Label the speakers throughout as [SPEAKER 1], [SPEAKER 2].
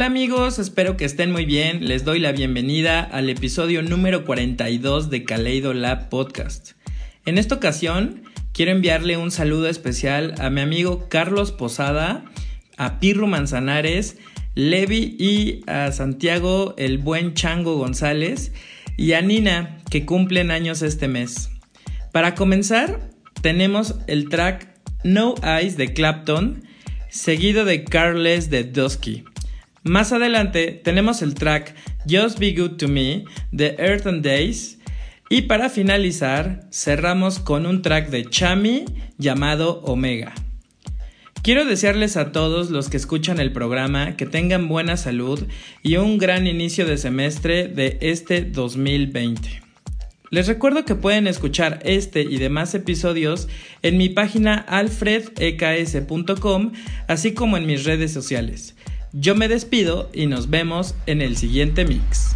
[SPEAKER 1] Hola amigos, espero que estén muy bien. Les doy la bienvenida al episodio número 42 de Kaleido Lab Podcast. En esta ocasión quiero enviarle un saludo especial a mi amigo Carlos Posada, a Pirro Manzanares, Levi y a Santiago el buen Chango González y a Nina que cumplen años este mes. Para comenzar, tenemos el track No Eyes de Clapton, seguido de Carles de Dusky. Más adelante tenemos el track Just Be Good to Me de Earth and Days. Y para finalizar, cerramos con un track de Chami llamado Omega. Quiero desearles a todos los que escuchan el programa que tengan buena salud y un gran inicio de semestre de este 2020. Les recuerdo que pueden escuchar este y demás episodios en mi página alfredeks.com, así como en mis redes sociales. Yo me despido y nos vemos en el siguiente mix.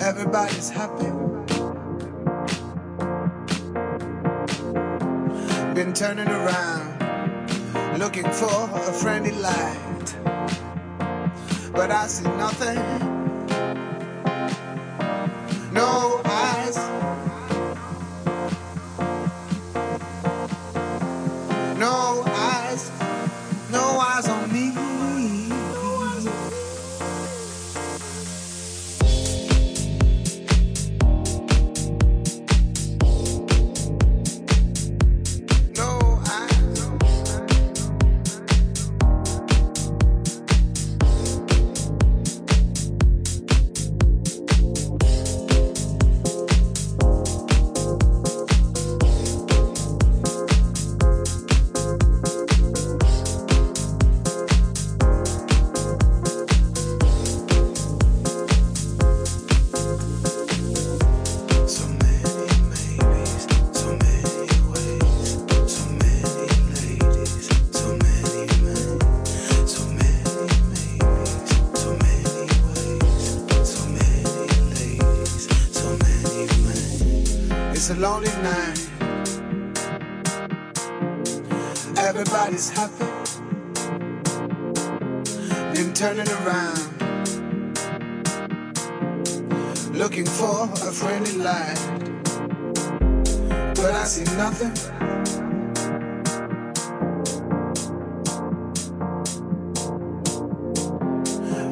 [SPEAKER 2] Everybody's happy. Turning around, looking for a friendly light. But I see nothing. Been turning around looking for a friendly light. But I see nothing.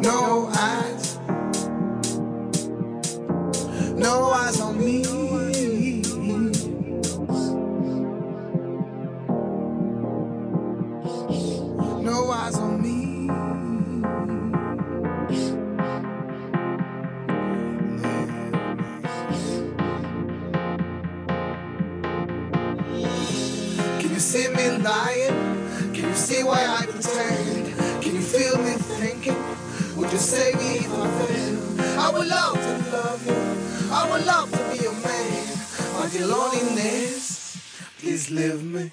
[SPEAKER 2] No eyes. Would you save me if I fail? I would love to love you. I would love to be your man. But your loneliness, please leave me.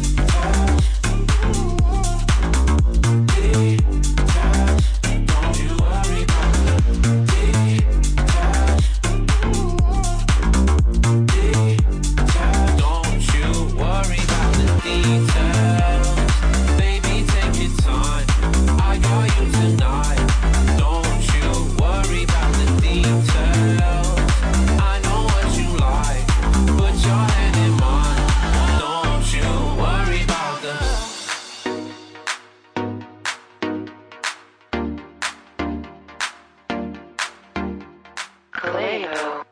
[SPEAKER 3] Radio.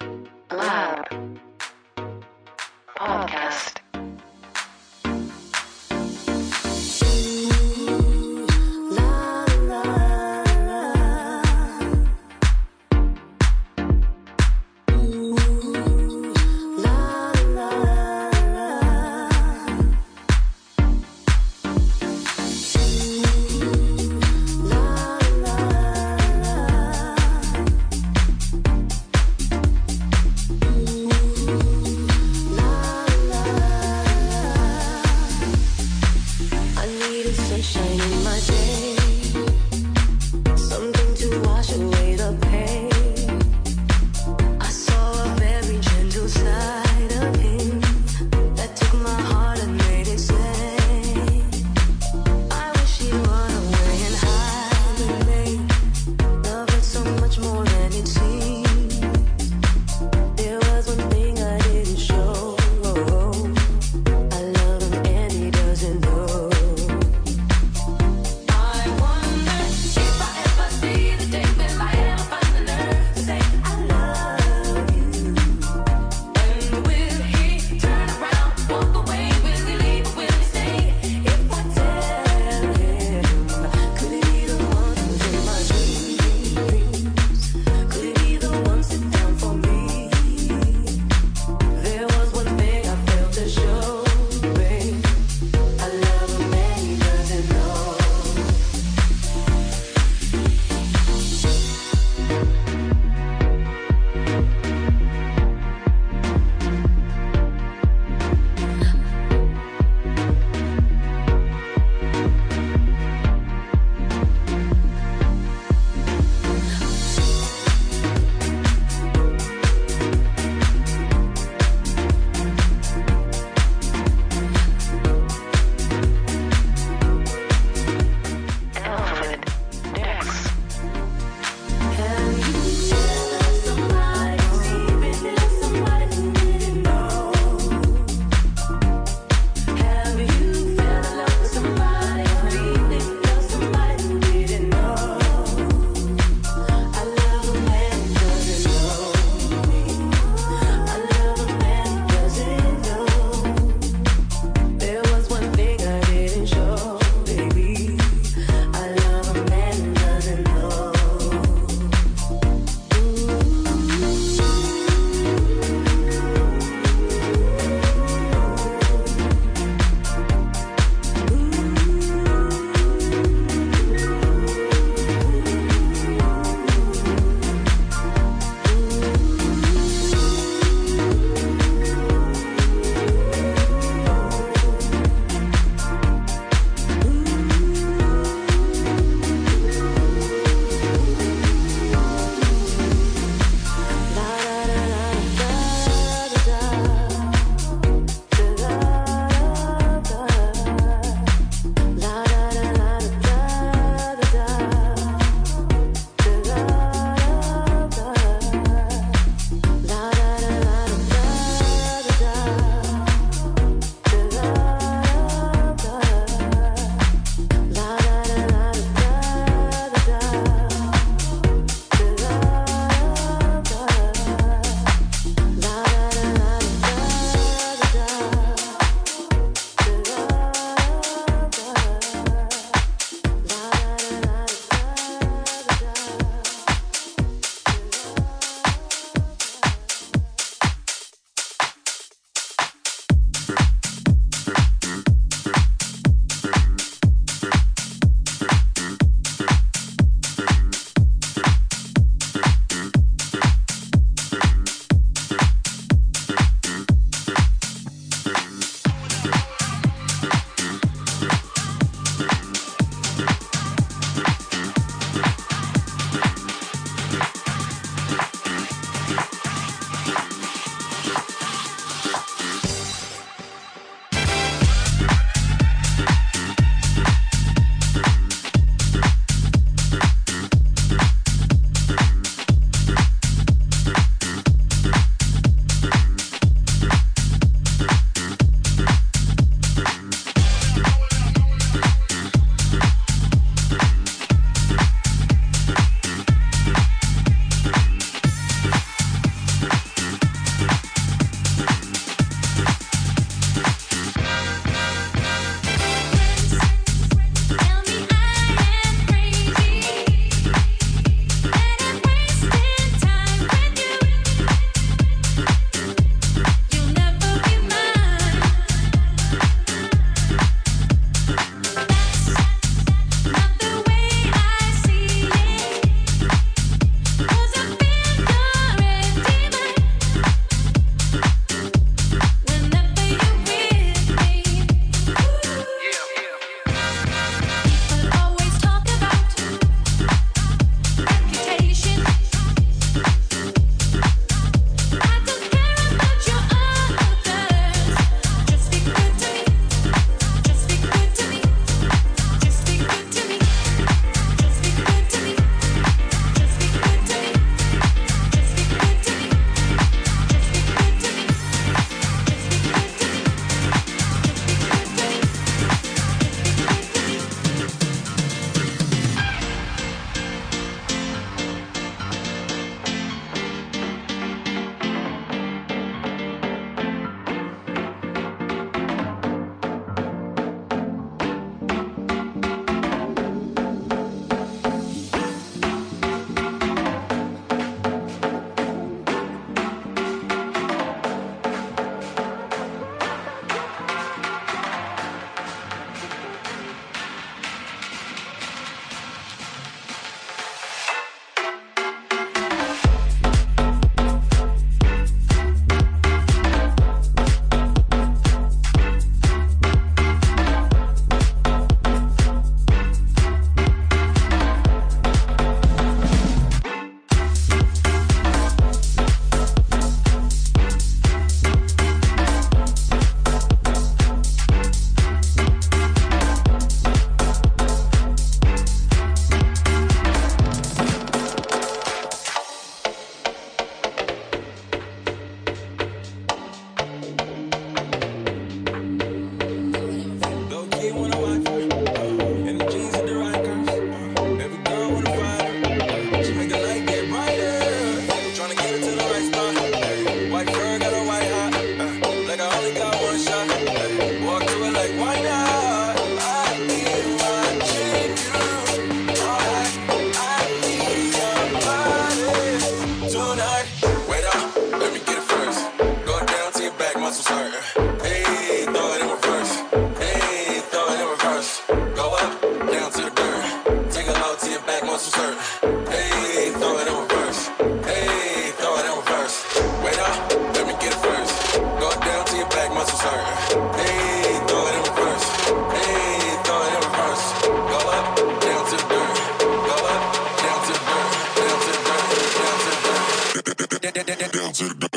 [SPEAKER 2] Down to the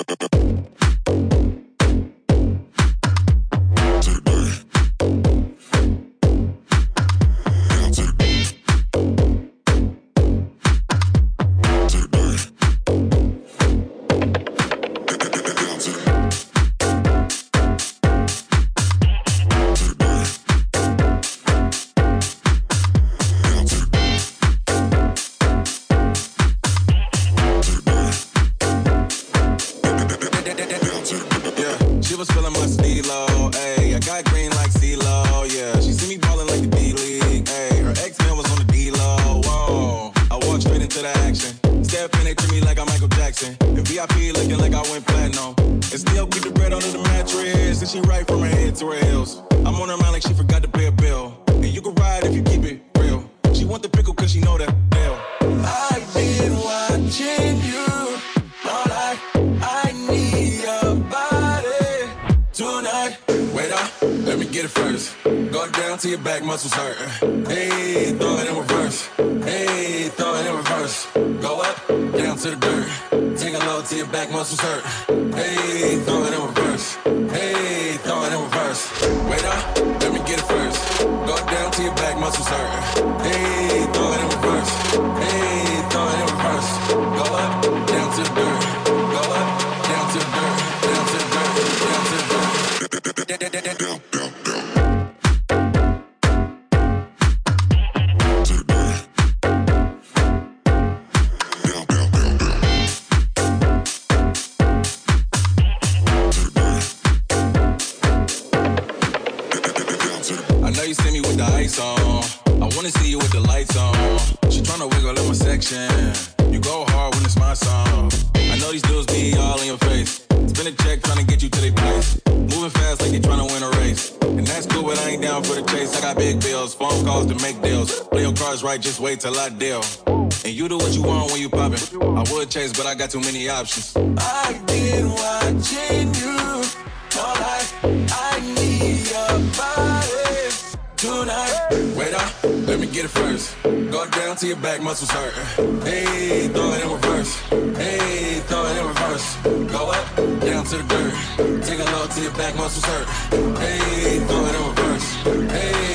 [SPEAKER 4] they treat me like I'm Michael Jackson. And VIP looking like I went platinum. And still keep the bread under the mattress. And she right from her head to her heels. I'm on her mind like she forgot to pay a bill. And you can ride if you keep it real. She want the pickle cause she know that deal. I've been watching you all night. I need your body tonight. Wait up, let me get it first. Go down to your back muscles hurt. Hey, throw it in reverse. Hey, throw it in reverse. Go up, down to the dirt. Take a load to your back muscles hurt. Hey, throw it in reverse. Hey, throw it in reverse. Wait up, till I deal. And you do what you want when you poppin'. I would chase, but I got too many options. I've been watching you all night. I need your body tonight. Wait up, let me get it first. Go down to your back muscles hurt. Hey, throw it in reverse. Hey, throw it in reverse. Go up, down to the dirt. Take a load to your back muscles hurt. Hey, throw it in reverse. Hey,